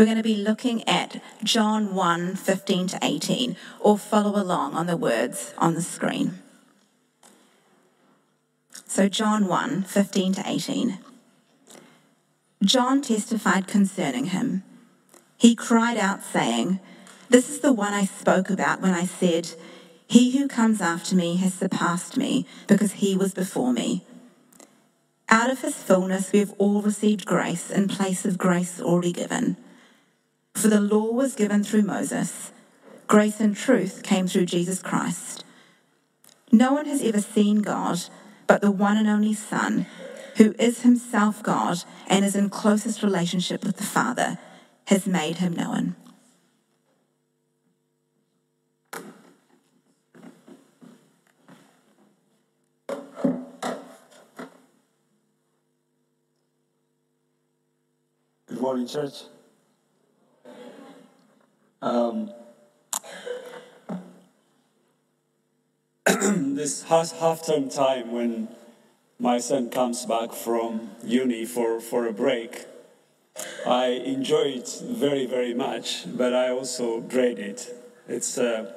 we're going to be looking at John 1 15 to 18, or follow along on the words on the screen. So, John 1 15 to 18. John testified concerning him. He cried out, saying, This is the one I spoke about when I said, He who comes after me has surpassed me, because he was before me. Out of his fullness we have all received grace in place of grace already given. For the law was given through Moses, grace and truth came through Jesus Christ. No one has ever seen God but the one and only Son, who is himself God and is in closest relationship with the Father, has made him known. Good morning, church. Um, this half half term time when my son comes back from uni for, for a break, I enjoy it very, very much, but I also dread it. It's uh,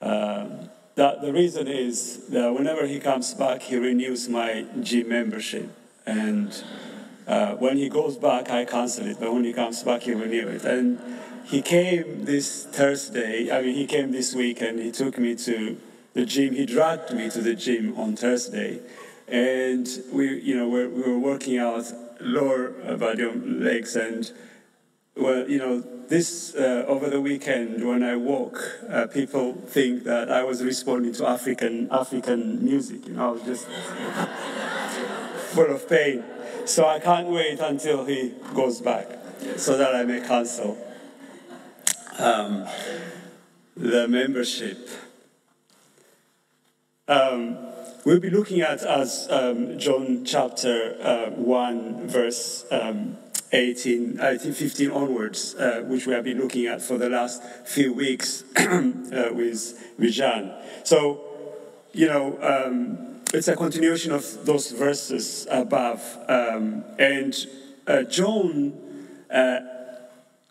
uh, that the reason is that whenever he comes back, he renews my gym membership, and uh, when he goes back, I cancel it. But when he comes back, he renew it. And he came this Thursday. I mean, he came this week, and he took me to the gym. He dragged me to the gym on Thursday, and we, you know, we're, we were working out lower body legs, and well, you know, this uh, over the weekend when I walk, uh, people think that I was responding to African African music. You know, I was just full of pain. So I can't wait until he goes back, so that I may cancel um, the membership. Um, we'll be looking at as um, John chapter uh, 1, verse um, 18, 18, 15 onwards, uh, which we have been looking at for the last few weeks uh, with, Jean. So, you know, um, it's a continuation of those verses above. Um, and uh, John.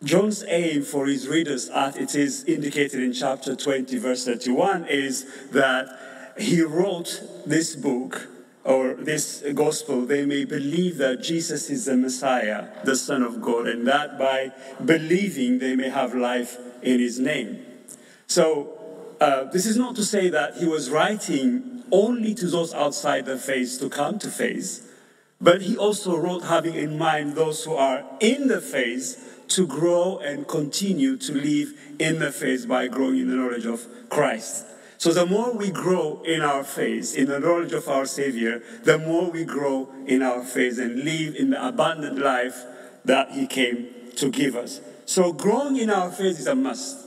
John's aim for his readers, as it is indicated in chapter 20, verse 31, is that he wrote this book or this gospel, they may believe that Jesus is the Messiah, the Son of God, and that by believing they may have life in his name. So, uh, this is not to say that he was writing only to those outside the faith to come to faith, but he also wrote having in mind those who are in the faith to grow and continue to live in the faith by growing in the knowledge of Christ. So the more we grow in our faith, in the knowledge of our Savior, the more we grow in our faith and live in the abundant life that He came to give us. So growing in our faith is a must.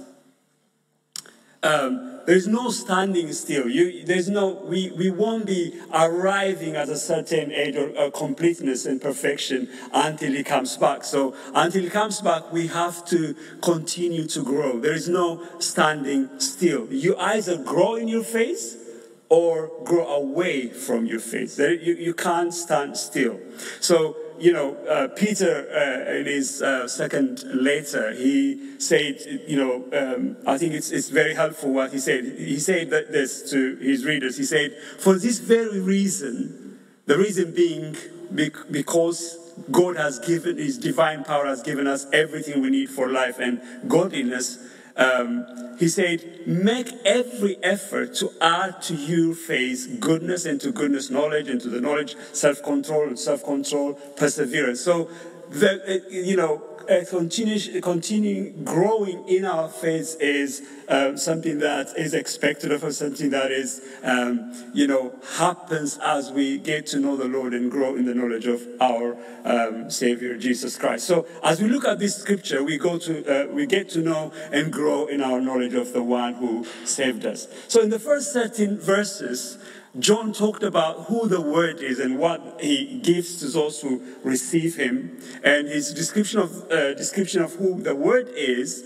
Um, there's no standing still. You, there's no, we, we won't be arriving at a certain age or completeness and perfection until he comes back. So until he comes back, we have to continue to grow. There is no standing still. You either grow in your faith or grow away from your. There, you, you can't stand still. So you know, uh, Peter, uh, in his uh, second letter, he said, you know, um, I think it's, it's very helpful what he said. He said this to his readers. He said, for this very reason, the reason being because God has given, his divine power has given us everything we need for life and godliness, um, he said, make every effort to add to your faith goodness, and to goodness knowledge, and to the knowledge self control, self control perseverance. So, the, you know, uh, continue, continuing growing in our faith is uh, something that is expected of us, something that is, um, you know, happens as we get to know the Lord and grow in the knowledge of our um, Savior Jesus Christ. So, as we look at this scripture, we go to, uh, we get to know and grow in our knowledge of the one who saved us. So, in the first 13 verses, John talked about who the Word is and what he gives to those who receive him. And his description of, uh, description of who the Word is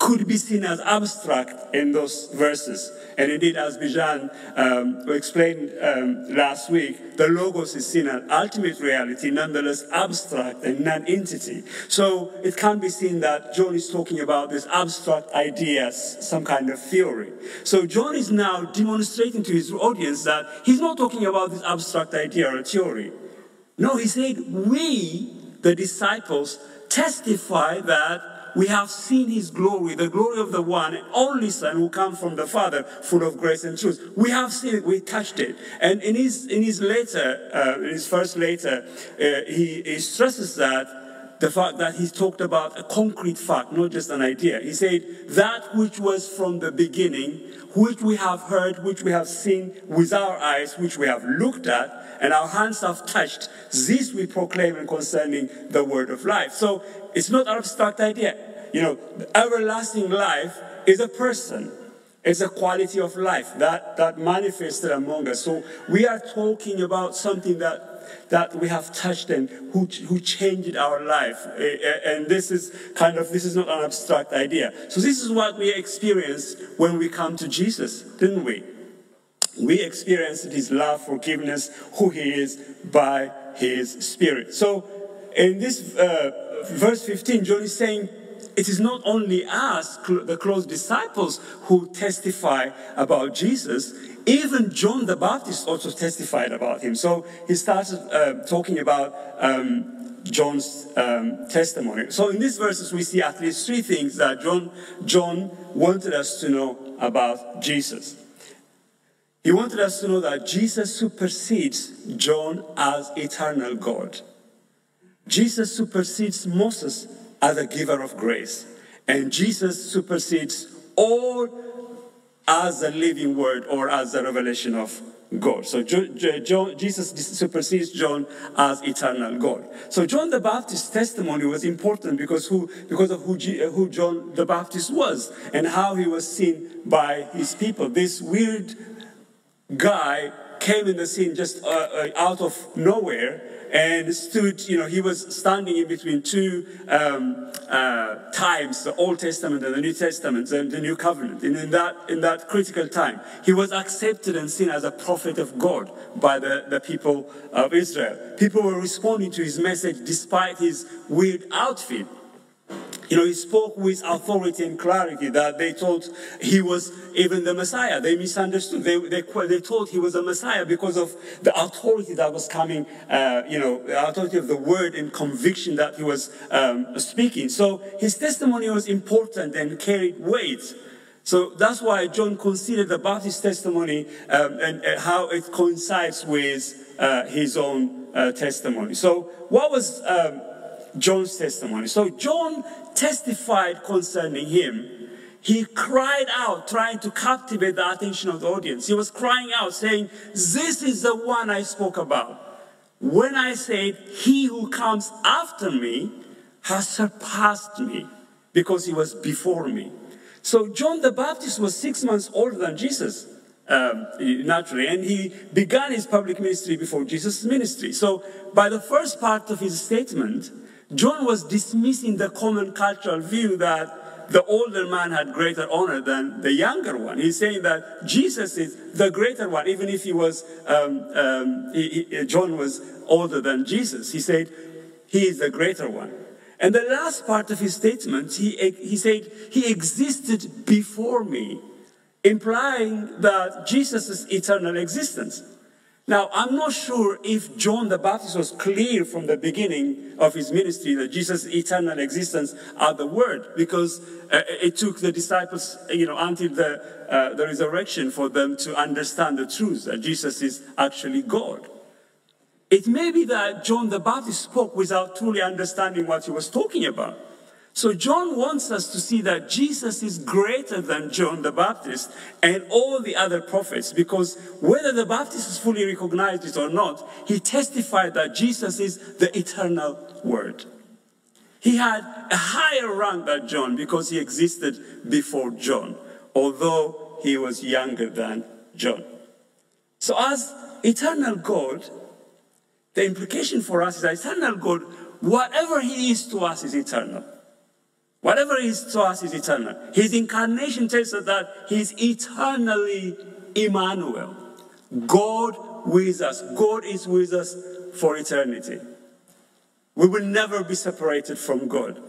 could be seen as abstract in those verses. And indeed, as Bijan um, explained um, last week, the Logos is seen as ultimate reality, nonetheless abstract and non-entity. So it can be seen that John is talking about this abstract ideas, some kind of theory. So John is now demonstrating to his audience that he's not talking about this abstract idea or theory. No, he said, we, the disciples, testify that we have seen his glory, the glory of the one and only Son who comes from the Father, full of grace and truth. We have seen it, we touched it. And in his, in his letter, uh, in his first letter, uh, he, he stresses that the fact that he talked about a concrete fact, not just an idea. He said, that which was from the beginning, which we have heard, which we have seen with our eyes, which we have looked at, and our hands have touched, this we proclaim concerning the word of life. So it's not an abstract idea. You know, everlasting life is a person. It's a quality of life that, that manifested among us. So we are talking about something that that we have touched and who, who changed our life. And this is kind of, this is not an abstract idea. So this is what we experience when we come to Jesus, didn't we? We experienced his love, forgiveness, who he is by his spirit. So in this uh, verse 15, John is saying, it is not only us, the close disciples, who testify about Jesus. Even John the Baptist also testified about him. So he started uh, talking about um, John's um, testimony. So in these verses, we see at least three things that John, John wanted us to know about Jesus. He wanted us to know that Jesus supersedes John as eternal God. Jesus supersedes Moses as a giver of grace, and Jesus supersedes all as a living word or as a revelation of God. So Jesus supersedes John as eternal God. So John the Baptist's testimony was important because, who, because of who, who John the Baptist was and how he was seen by his people. This weird guy came in the scene just uh, uh, out of nowhere and stood, you know, he was standing in between two um, uh, times, the Old Testament and the New Testament, and the New Covenant. And in that, in that critical time, he was accepted and seen as a prophet of God by the, the people of Israel. People were responding to his message despite his weird outfit. You know, he spoke with authority and clarity that they thought he was even the Messiah. They misunderstood. They, they, they thought he was a Messiah because of the authority that was coming, uh, you know, the authority of the word and conviction that he was um, speaking. So his testimony was important and carried weight. So that's why John considered the Baptist testimony um, and, and, how it coincides with uh, his own uh, testimony. So, what was um, John's testimony. So John testified concerning him. He cried out, trying to captivate the attention of the audience. He was crying out, saying, This is the one I spoke about. When I said, He who comes after me has surpassed me because he was before me. So John the Baptist was six months older than Jesus um, naturally. And he began his public ministry before Jesus' ministry. So, by the first part of his statement, John was dismissing the common cultural view that the older man had greater honor than the younger one. He's saying that Jesus is the greater one, even if he was, um, um, he, he, John was older than Jesus. He said, he is the greater one. And the last part of his statement, he, he said, he existed before me, implying that Jesus' eternal existence. Now, I'm not sure if John the Baptist was clear from the beginning of his ministry that Jesus' eternal existence are the Word, because uh, it took the disciples, you know, until the, uh, the resurrection for them to understand the truth that Jesus is actually God. It may be that John the Baptist spoke without truly understanding what he was talking about. So John wants us to see that Jesus is greater than John the Baptist and all the other prophets because whether the Baptist is fully recognized it or not, he testified that Jesus is the eternal word. He had a higher rank than John because he existed before John, although he was younger than John. So as eternal God, the implication for us is that eternal God, whatever he is to us is eternal. Whatever is to us is eternal. His incarnation tells us that he's eternally Emmanuel. God with us. God is with us for eternity. We will never be separated from God.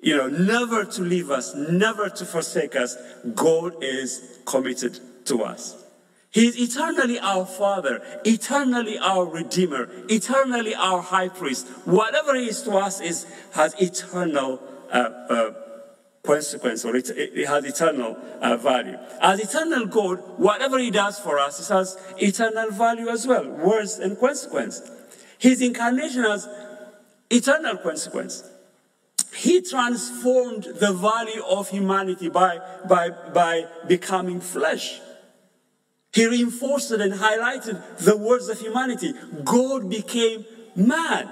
You know, never to leave us, never to forsake us. God is committed to us. He is eternally our Father, eternally our Redeemer, eternally our High Priest. Whatever He is to us is, has eternal consequence or it, it has eternal uh, value. As eternal God, whatever He does for us, it has eternal value as well, words and consequence. His incarnation has eternal consequence. He transformed the value of humanity by, by, by becoming flesh. He reinforced and highlighted the words of humanity. God became man,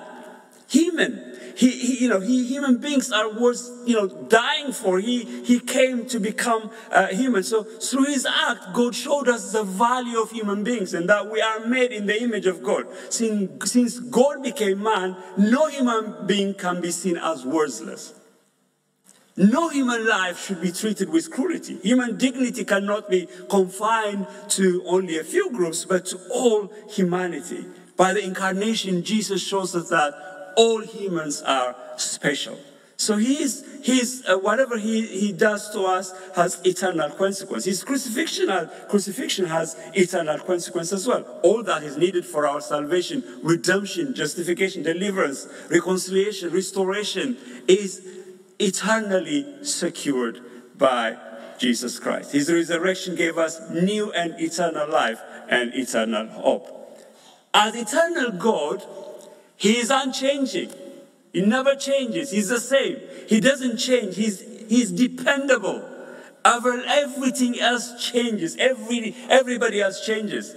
human. He, he, you know, he, human beings are worth, you know, dying for. He, he came to become uh, human. So through his act, God showed us the value of human beings and that we are made in the image of God. Since, since God became man, no human being can be seen as worthless. No human life should be treated with cruelty. Human dignity cannot be confined to only a few groups, but to all humanity. By the incarnation, Jesus shows us that all humans are special. So he's, he's, uh, whatever he, he does to us has eternal consequence. His crucifixion, crucifixion has eternal consequence as well. All that is needed for our salvation, redemption, justification, deliverance, reconciliation, restoration is eternally secured by Jesus Christ. His resurrection gave us new and eternal life and eternal hope. As eternal God, He is unchanging. He never changes. He's the same. He doesn't change. He's, he's dependable. Over everything else changes. Every, everybody else changes.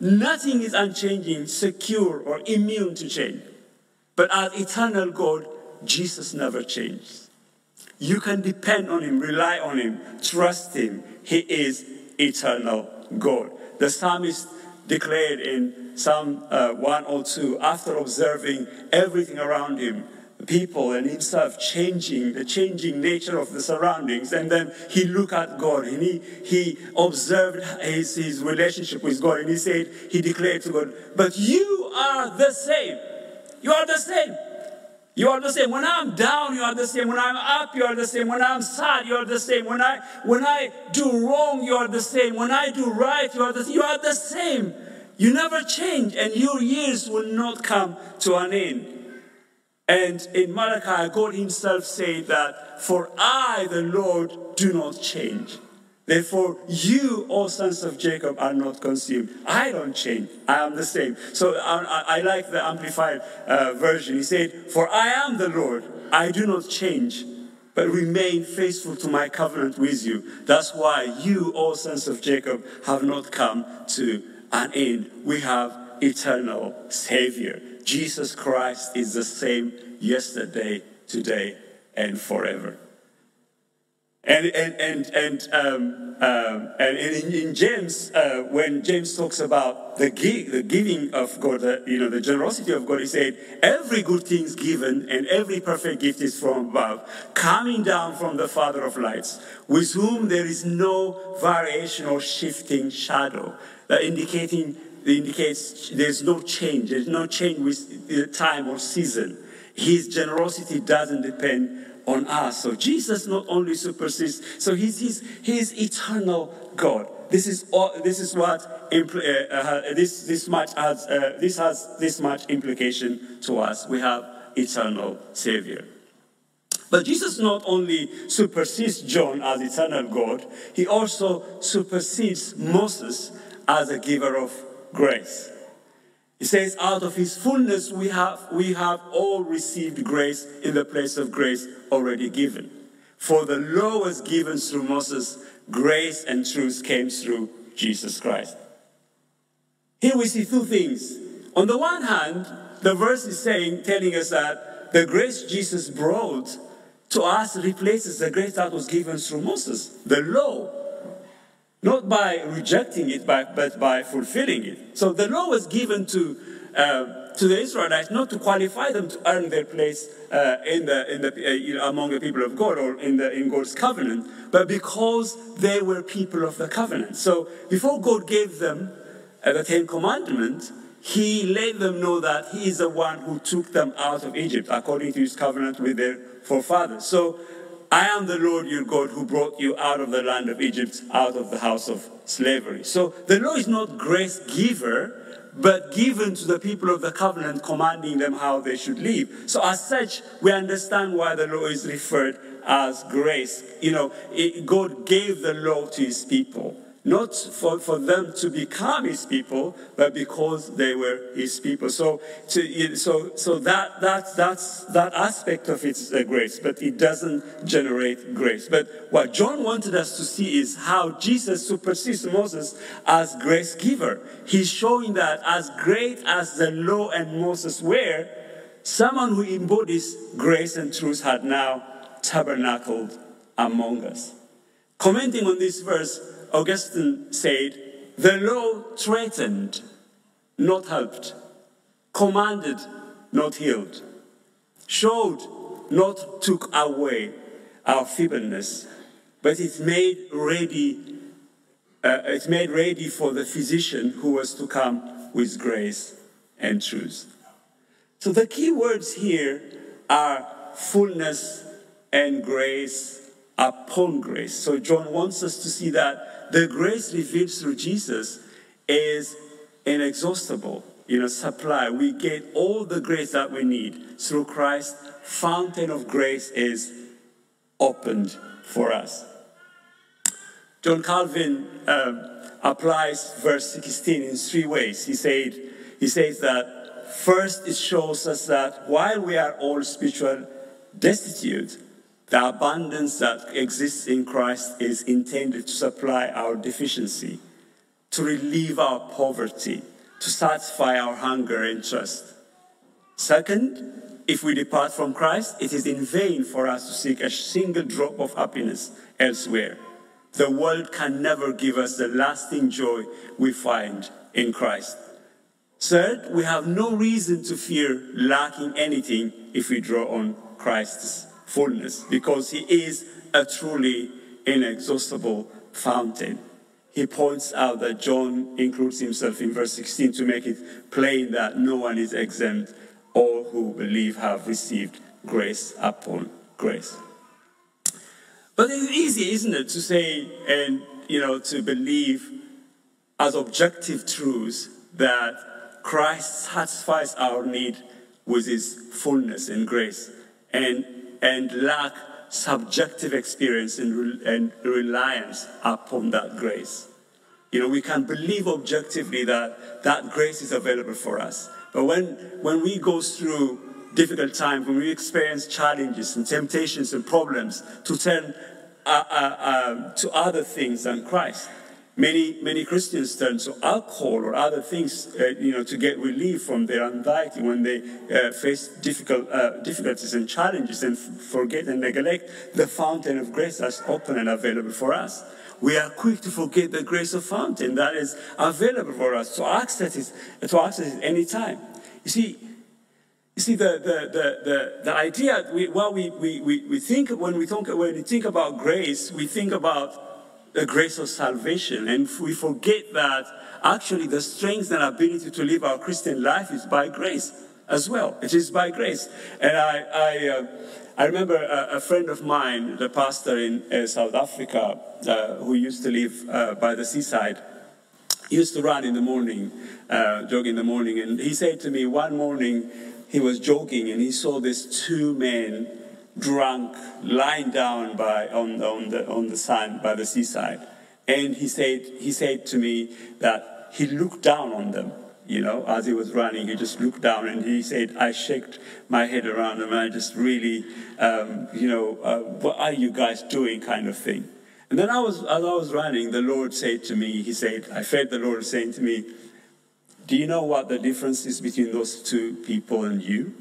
Nothing is unchanging, secure, or immune to change. But as eternal God, Jesus never changes. You can depend on Him, rely on Him, trust Him. He is eternal God. The psalmist declared in Psalm uh, 102 after observing everything around him, people and himself changing, the changing nature of the surroundings. And then he looked at God and he, he observed his, his relationship with God and he said, he declared to God, But you are the same. You are the same. You are the same. When I'm down, you are the same. When I'm up, you are the same. When I'm sad, you are the same. When I when I do wrong, you are the same. When I do right, you are the you are the same. You never change, and your years will not come to an end. And in Malachi, God Himself said that, For I, the Lord, do not change. Therefore, you, O sons of Jacob, are not consumed. I don't change. I am the same. So I, I like the Amplified uh, version. He said, For I am the Lord. I do not change, but remain faithful to my covenant with you. That's why you, O sons of Jacob, have not come to an end. We have eternal Savior. Jesus Christ is the same yesterday, today, and forever. And, and, and, and, um, um, and in, in James, uh, when James talks about the, give, the giving of God, the, you know, the generosity of God, he said, every good thing is given and every perfect gift is from above, coming down from the Father of lights, with whom there is no variation or shifting shadow, that indicating indicates there's no change. There's no change with time or season. His generosity doesn't depend on us. So Jesus not only supersedes, so he's, he's, he's eternal God. This is all, this is what impl- uh, uh, this this much has uh, this has this much implication to us. We have eternal Savior. But Jesus not only supersedes John as eternal God, he also supersedes Moses as a giver of grace. He says, out of his fullness we have, we have all received grace in the place of grace already given. For the law was given through Moses, grace and truth came through Jesus Christ. Here we see two things. On the one hand, the verse is saying, telling us that the grace Jesus brought to us replaces the grace that was given through Moses, the law not by rejecting it, but by fulfilling it. So the law was given to, uh, to the Israelites, not to qualify them to earn their place uh, in the, in the, uh, among the people of God or in, the, in God's covenant, but because they were people of the covenant. So before God gave them uh, the Ten Commandments, He let them know that He is the one who took them out of Egypt according to His covenant with their forefathers. So I am the Lord your God who brought you out of the land of Egypt, out of the house of slavery. So the law is not grace giver, but given to the people of the covenant, commanding them how they should live. So as such, we understand why the law is referred as grace. You know, it, God gave the law to his people not for, for them to become his people, but because they were his people. So, to, so, so that, that, that's, that aspect of it's grace, but it doesn't generate grace. But what John wanted us to see is how Jesus supersedes Moses as grace giver. He's showing that as great as the law and Moses were, someone who embodies grace and truth had now tabernacled among us. Commenting on this verse, Augustine said, the law threatened, not helped, commanded, not healed, showed, not took away our feebleness, but it made ready, uh, it made ready for the physician who was to come with grace and truth. So the key words here are fullness and grace upon grace. So John wants us to see that the grace revealed through Jesus is inexhaustible, you know, supply. We get all the grace that we need through Christ. Fountain of grace is opened for us. John Calvin um, applies verse 16 in three ways. He said, he says that first it shows us that while we are all spiritual destitute, the abundance that exists in Christ is intended to supply our deficiency, to relieve our poverty, to satisfy our hunger and thirst. Second, if we depart from Christ, it is in vain for us to seek a single drop of happiness elsewhere. The world can never give us the lasting joy we find in Christ. Third, we have no reason to fear lacking anything if we draw on Christ's fullness because he is a truly inexhaustible fountain. He points out that John includes himself in verse 16 to make it plain that no one is exempt. All who believe have received grace upon grace. But it's easy, isn't it, to say and you know to believe as objective truths that Christ satisfies our need with his fullness and grace. And and lack subjective experience and, and reliance upon that grace. You know, we can believe objectively that that grace is available for us. But when, when we go through difficult times, when we experience challenges and temptations and problems, to turn uh, uh, um, to other things than Christ, Many, many Christians turn to alcohol or other things, uh, you know, to get relief from their anxiety when they uh, face difficult, uh, difficulties and challenges and forget and neglect the fountain of grace that's open and available for us. We are quick to forget the grace of fountain that is available for us to access it, to access it anytime. You see, you see, the, the, the, the, the idea, we, well, we, we, we think, when we, talk, when we think about grace, we think about the grace of salvation. And we forget that actually the strength and ability to live our Christian life is by grace as well. It is by grace. And I, I, uh, I remember a, a, friend of mine, the pastor in uh, South Africa, uh, who used to live uh, by the seaside. He used to run in the morning, uh, jog in the morning. And he said to me one morning, he was jogging and he saw these two men drunk, lying down by, on, on, the, on the sand by the seaside. And he said, he said to me that he looked down on them, you know, as he was running. He just looked down and he said, I shook my head around and I just really, um, you know, uh, what are you guys doing kind of thing. And then I was, as I was running, the Lord said to me, He said, I felt the Lord saying to me, Do you know what the difference is between those two people and you?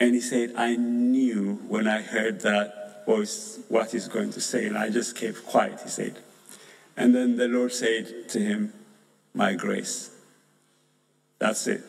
And he said, I knew when I heard that voice what he's going to say, and I just kept quiet, he said. And then the Lord said to him, My grace. That's it.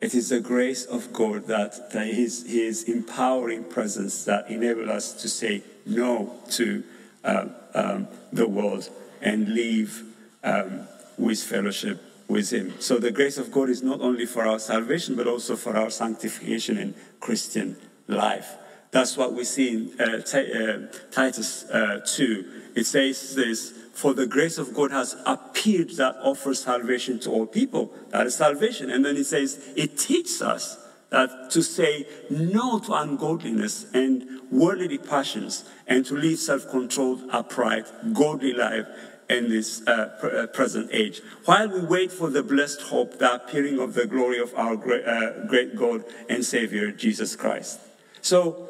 It is the grace of God that, that his, his empowering presence that enables us to say no to uh, um, the world and live um, with fellowship with Him. So the grace of God is not only for our salvation, but also for our sanctification in Christian life. That's what we see in uh, T- uh, Titus uh, 2. It says this For the grace of God has appeared that offers salvation to all people. That is salvation. And then it says, It teaches us that to say no to ungodliness and worldly passions and to live self controlled, upright, godly life in this uh, pr- uh, present age. While we wait for the blessed hope, the appearing of the glory of our great, uh, great God and Savior, Jesus Christ. So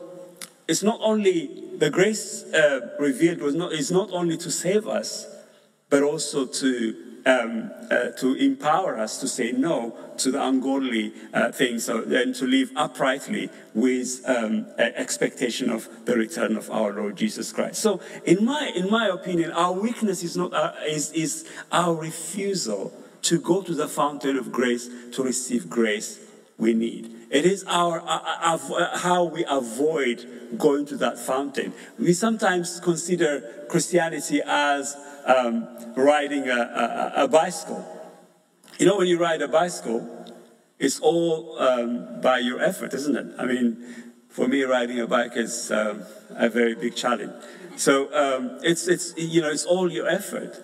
it's not only the grace uh, revealed was not, is not only to save us, but also to um, uh, to empower us to say no to the ungodly uh, things and to live uprightly with um, expectation of the return of our Lord Jesus Christ. So, in my, in my opinion, our weakness is, not our, is, is our refusal to go to the fountain of grace to receive grace we need. It is our, uh, uh, how we avoid going to that fountain. We sometimes consider Christianity as um, riding a, a, a, bicycle. You know, when you ride a bicycle, it's all um, by your effort, isn't it? I mean, for me, riding a bike is um, a very big challenge. So um, it's, it's, you know, it's all your effort.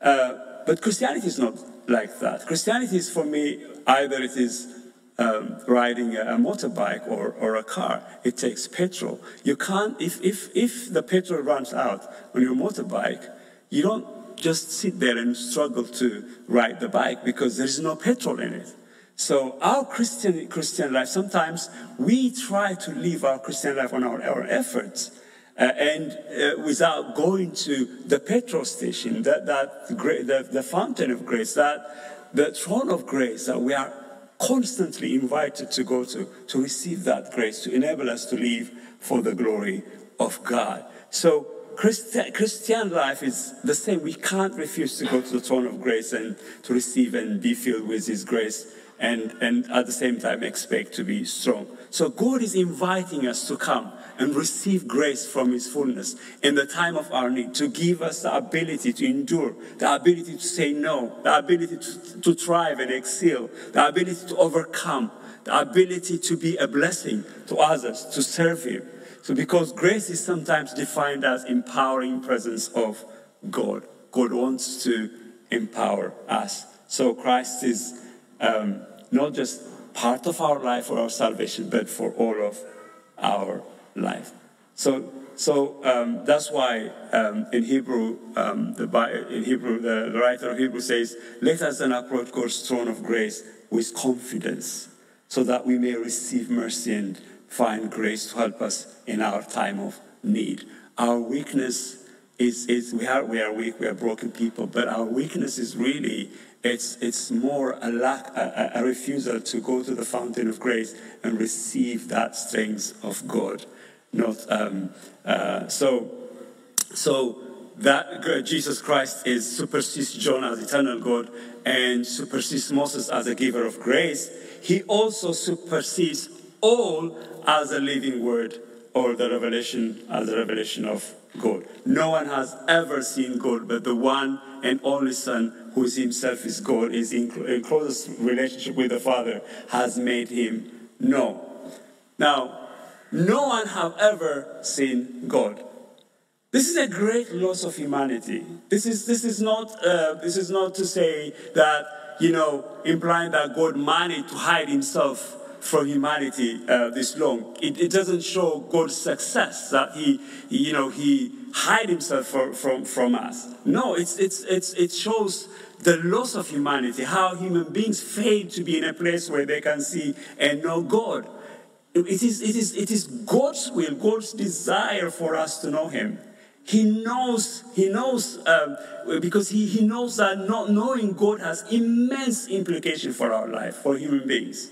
Uh, but Christianity is not like that. Christianity is for me either it is um, riding a, a, motorbike or, or a car. It takes petrol. You can't, if, if, if the petrol runs out on your motorbike, you don't just sit there and struggle to ride the bike because there's no petrol in it. So our Christian Christian life, sometimes we try to live our Christian life on our, our efforts. Uh, and uh, without going to the petrol station, that, that the, the fountain of grace, that the throne of grace that we are constantly invited to go to, to receive that grace, to enable us to live for the glory of God. So Christi- Christian life is the same. We can't refuse to go to the throne of grace and to receive and be filled with His grace and, and at the same time expect to be strong. So God is inviting us to come and receive grace from His fullness in the time of our need, to give us the ability to endure, the ability to say no, the ability to, to thrive and excel, the ability to overcome, the ability to be a blessing to others, to serve Him. So, because grace is sometimes defined as empowering presence of God, God wants to empower us. So, Christ is um, not just part of our life or our salvation, but for all of our life. So, so um, that's why um, in Hebrew, um, the, in Hebrew, the, writer of Hebrew says, "Let us then approach God's throne of grace with confidence, so that we may receive mercy and find grace to help us in our time of need. Our weakness is, is we, are, we are weak, we are broken people, but our weakness is really, it's, it's more a lack, a, a refusal to go to the fountain of grace and receive that strength of God. Not, um, uh, so, so that Jesus Christ is supersedes John as eternal God and supersedes Moses as a giver of grace. He also supersedes all as a living word or the revelation as a revelation of God. No one has ever seen God, but the one and only Son, who himself is God, is in closest relationship with the Father, has made him known. Now, no one have ever seen God. This is a great loss of humanity. This is, this is, not, uh, this is not to say that, you know, implying that God managed to hide himself from humanity uh, this long. It, it, doesn't show God's success that he, you know, he hide himself for, from, from us. No, it's, it's, it's, it shows the loss of humanity, how human beings fail to be in a place where they can see and know God. It is, it is, it is God's will, God's desire for us to know Him. He knows, he knows, um, because he, he knows that not knowing God has immense implication for our life, for human beings.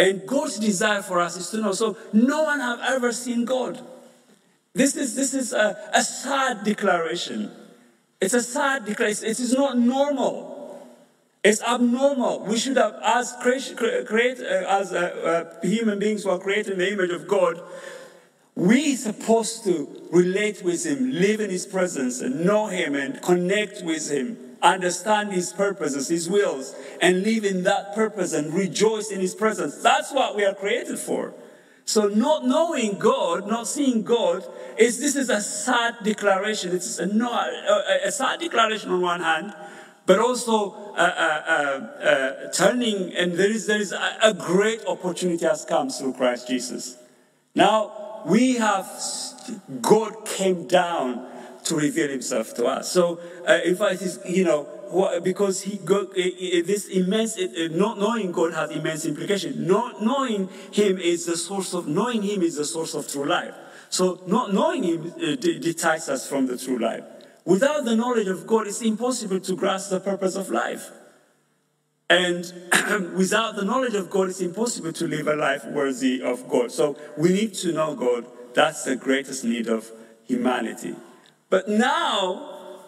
And God's desire for us is to know. So no one have ever seen God. This is, this is a, a sad declaration. It's a sad declaration. It is not normal. It's abnormal. We should have, as, create, create, uh, as uh, uh, human beings who are created in the image of God, we supposed to relate with Him, live in His presence, and know Him and connect with Him, understand His purposes, His wills, and live in that purpose and rejoice in His presence. That's what we are created for. So, not knowing God, not seeing God, is this is a sad declaration. It's a, no, a, a sad declaration on one hand, but also uh, uh, uh, uh, turning, and there is, there is a, a, great opportunity has come through Christ Jesus. Now, we have, God came down to reveal himself to us. So, uh, in fact, you know, because he got this immense, not knowing God has immense implication. Not knowing him is the source of, knowing him is the source of true life. So, not knowing him uh, detaches us from the true life. Without the knowledge of God, it's impossible to grasp the purpose of life. And without the knowledge of God, it's impossible to live a life worthy of God. So we need to know God. That's the greatest need of humanity. But now,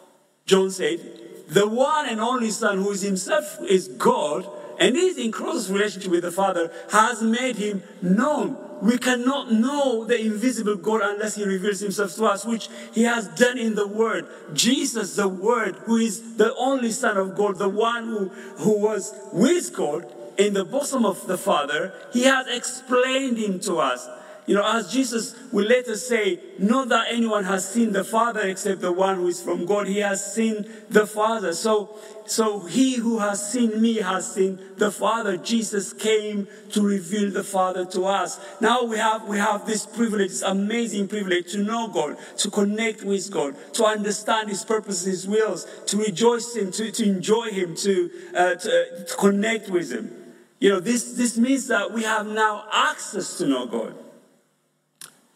John said, the one and only Son, who is himself is God and is in close relationship with the Father, has made him known we cannot know the invisible God unless He reveals Himself to us, which He has done in the Word. Jesus, the Word, who is the only Son of God, the one who, who was with God in the bosom of the Father, He has explained Him to us. You know, as Jesus will later say, not that anyone has seen the Father except the one who is from God. He has seen the Father. So, so he who has seen me has seen the Father. Jesus came to reveal the Father to us. Now we have, we have this privilege, this amazing privilege to know God, to connect with God, to understand His purposes, His wills, to rejoice in, to, to enjoy Him, to, uh, to, uh, to connect with Him. You know, this, this means that we have now access to know God.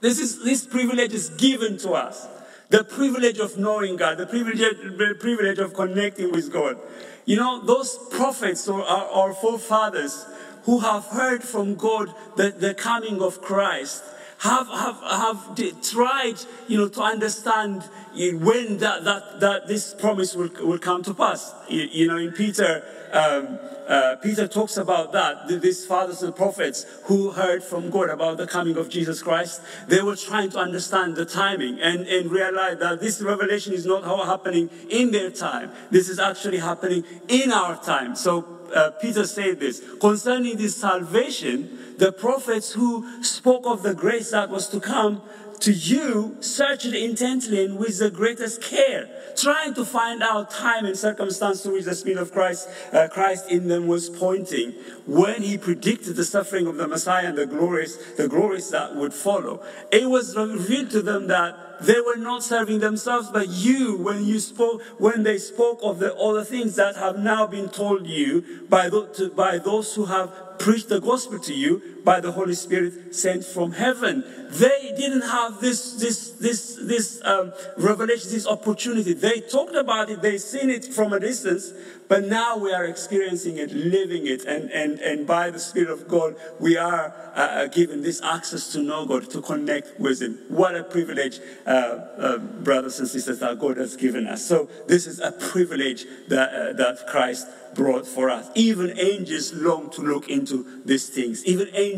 This, is, this privilege is given to us. The privilege of knowing God, the privilege, the privilege of connecting with God. You know, those prophets or our, our forefathers who have heard from God the, the coming of Christ have, have, have tried, you know, to understand when that, that, that this promise will, will come to pass. You, you know, in Peter, um, uh, Peter talks about that. These fathers and prophets who heard from God about the coming of Jesus Christ, they were trying to understand the timing and, and realize that this revelation is not happening in their time. This is actually happening in our time. So uh, Peter said this concerning this salvation, the prophets who spoke of the grace that was to come to you, searched intently and with the greatest care, trying to find out time and circumstance to which the Spirit of Christ, uh, Christ in them was pointing when he predicted the suffering of the Messiah and the glories, the glories that would follow. It was revealed to them that they were not serving themselves, but you, when you spoke, when they spoke of the other things that have now been told you by, the, to, by those who have preached the gospel to you by the Holy Spirit sent from heaven. They didn't have this, this, this, this um, revelation, this opportunity. They talked about it, they seen it from a distance, but now we are experiencing it, living it, and, and, and by the Spirit of God, we are uh, uh given this access to know God, to connect with Him. What a privilege, uh, uh, brothers and sisters, that God has given us. So, this is a privilege that, uh, that Christ brought for us. Even angels long to look into these things. Even angels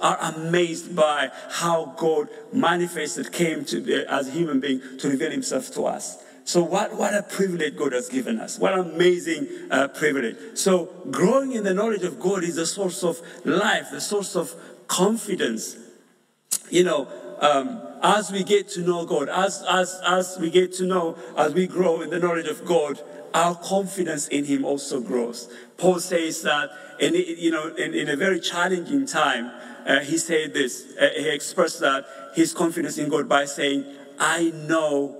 are amazed by how God manifested, came to be as a human being to reveal Himself to us. So what, what a privilege God has given us. What an amazing uh, privilege. So growing in the knowledge of God is the source of life, the source of confidence. You know, um, as we get to know God, as, as, as we get to know, as we grow in the knowledge of God, our confidence in Him also grows. Paul says that, in, you know, in, in a very challenging time, uh, he said this. Uh, he expressed that his confidence in God by saying, "I know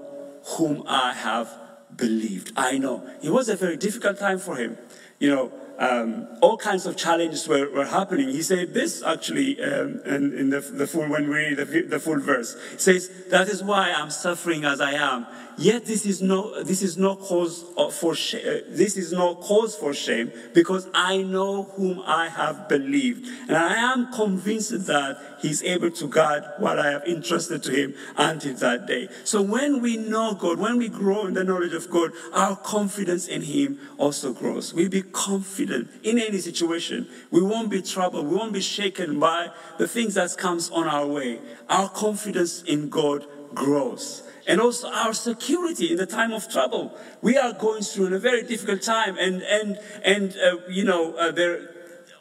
whom I have believed. I know." It was a very difficult time for him. You know, um, all kinds of challenges were, were happening. He said this actually um, in, in the, the, full, when we read the, the full verse. He says, That is why I'm suffering as I am. Yet this is no, this is no cause for shame. Uh, this is no cause for shame because I know whom I have believed. And I am convinced that he's able to guard what I have entrusted to him until that day. So when we know God, when we grow in the knowledge of God, our confidence in him also grows. We'll be confident in any situation. We won't be troubled. We won't be shaken by the things that comes on our way. Our confidence in God grows and also our security in the time of trouble. We are going through a very difficult time, and and and uh, you know uh, there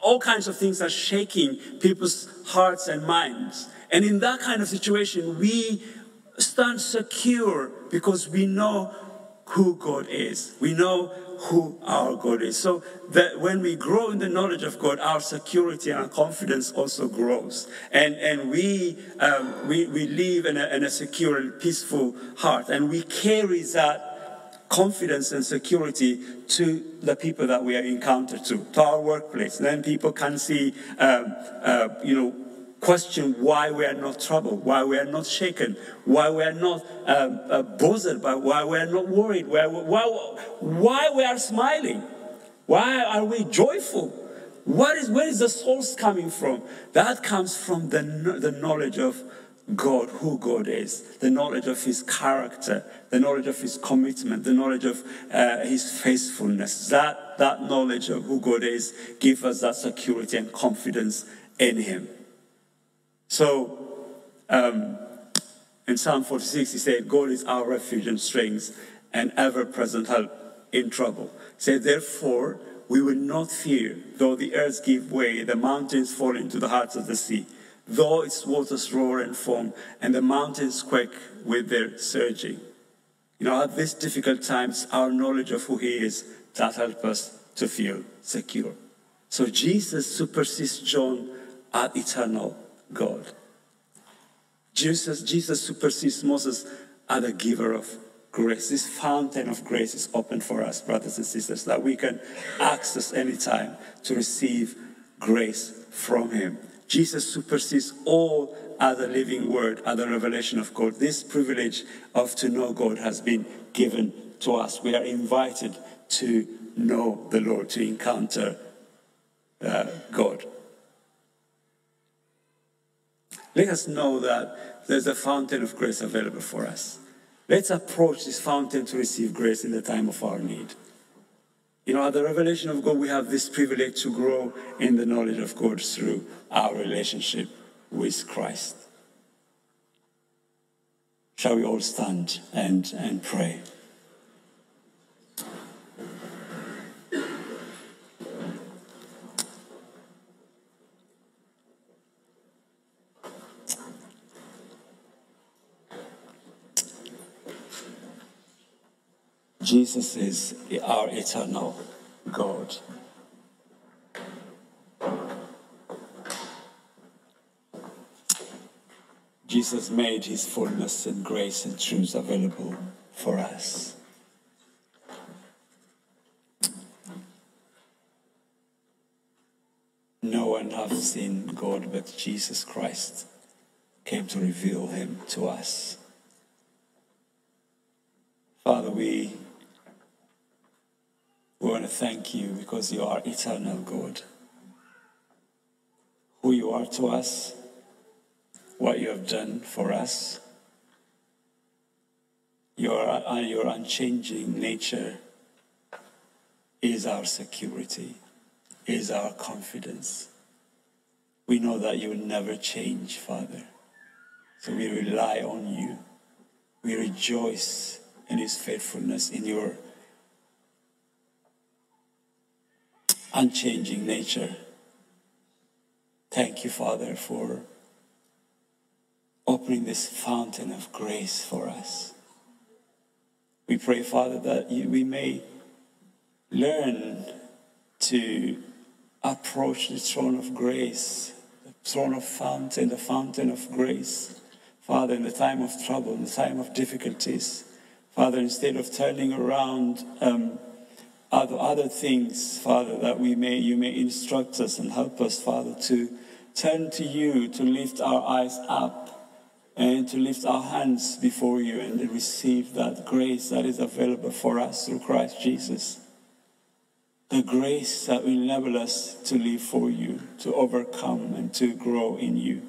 all kinds of things are shaking people's hearts and minds. And in that kind of situation, we stand secure because we know who God is. We know who our God is. So that when we grow in the knowledge of God, our security and our confidence also grows. And, and we, um, we, we live in a, in a secure and peaceful heart. And we carry that confidence and security to the people that we are encountered to, to our workplace. Then people can see, um, uh, you know, question why we are not troubled, why we are not shaken, why we are not um, uh, bothered by, why we are not worried, why, why, why we are smiling, why are we joyful. What is, where is the source coming from? That comes from the, the knowledge of God, who God is, the knowledge of His character, the knowledge of His commitment, the knowledge of uh, His faithfulness. That, that knowledge of who God is gives us that security and confidence in Him. So, um, in Psalm 46, he said, God is our refuge and strength and ever present help in trouble. He said, Therefore, we will not fear, though the earth give way, the mountains fall into the hearts of the sea, though its waters roar and foam, and the mountains quake with their surging. You know, at these difficult times, our knowledge of who He is that helps us to feel secure. So Jesus supersedes John at eternal God. Jesus, Jesus supersedes Moses as a giver of grace. This fountain of grace is open for us, brothers and sisters, that we can access anytime to receive grace from Him. Jesus supersedes all other living word, other revelation of God. This privilege of to know God has been given to us. We are invited to know the Lord, to encounter uh, God let us know that there's a fountain of grace available for us. Let's approach this fountain to receive grace in the time of our need. You know, at the revelation of God, we have this privilege to grow in the knowledge of God through our relationship with Christ. Shall we all stand and, and pray? Jesus is our eternal God. Jesus made his fullness and grace and truth available for us. No one has seen God but Jesus Christ came to reveal him to us. Father, we we want to thank you because you are eternal God. Who you are to us, what you have done for us, your, uh, your unchanging nature is our security, is our confidence. We know that you will never change, Father. So we rely on you. We rejoice in his faithfulness, in your unchanging nature. Thank you, Father, for opening this fountain of grace for us. We pray, Father, that we may learn to approach the throne of grace, the throne of fountain, the fountain of grace. Father, in the time of trouble, in the time of difficulties, Father, instead of turning around um, other things, Father, that we may, you may instruct us and help us, Father, to turn to you, to lift our eyes up and to lift our hands before you and receive that grace that is available for us through Christ Jesus. The grace that will enable us to live for you, to overcome and to grow in you.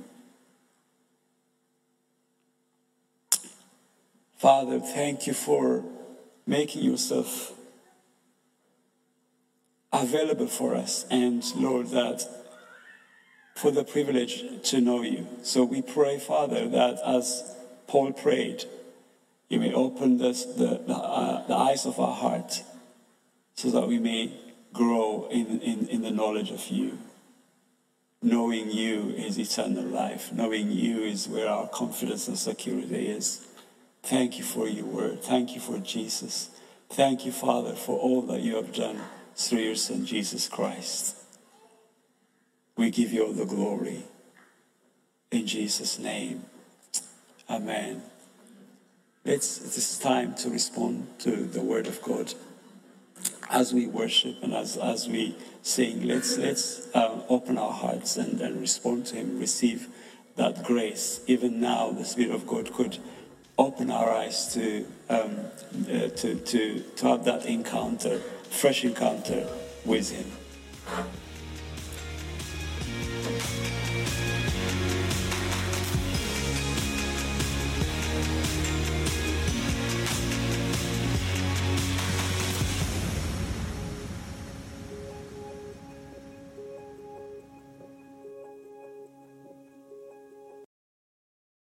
Father, thank you for making yourself available for us, and Lord, that for the privilege to know you. So we pray, Father, that as Paul prayed, you may open this, the, the, uh, the eyes of our heart so that we may grow in, in, in the knowledge of you. Knowing you is eternal life. Knowing you is where our confidence and security is. Thank you for your word. Thank you for Jesus. Thank you, Father, for all that you have done through your Son, Jesus Christ. We give you all the glory. In Jesus' name. Amen. It's, it's time to respond to the word of God as we worship and as, as we sing. Let's, let's um, open our hearts and, and respond to Him, receive that grace. Even now, the Spirit of God could open our eyes to, um, uh, to, to, to have that encounter, fresh encounter with Him.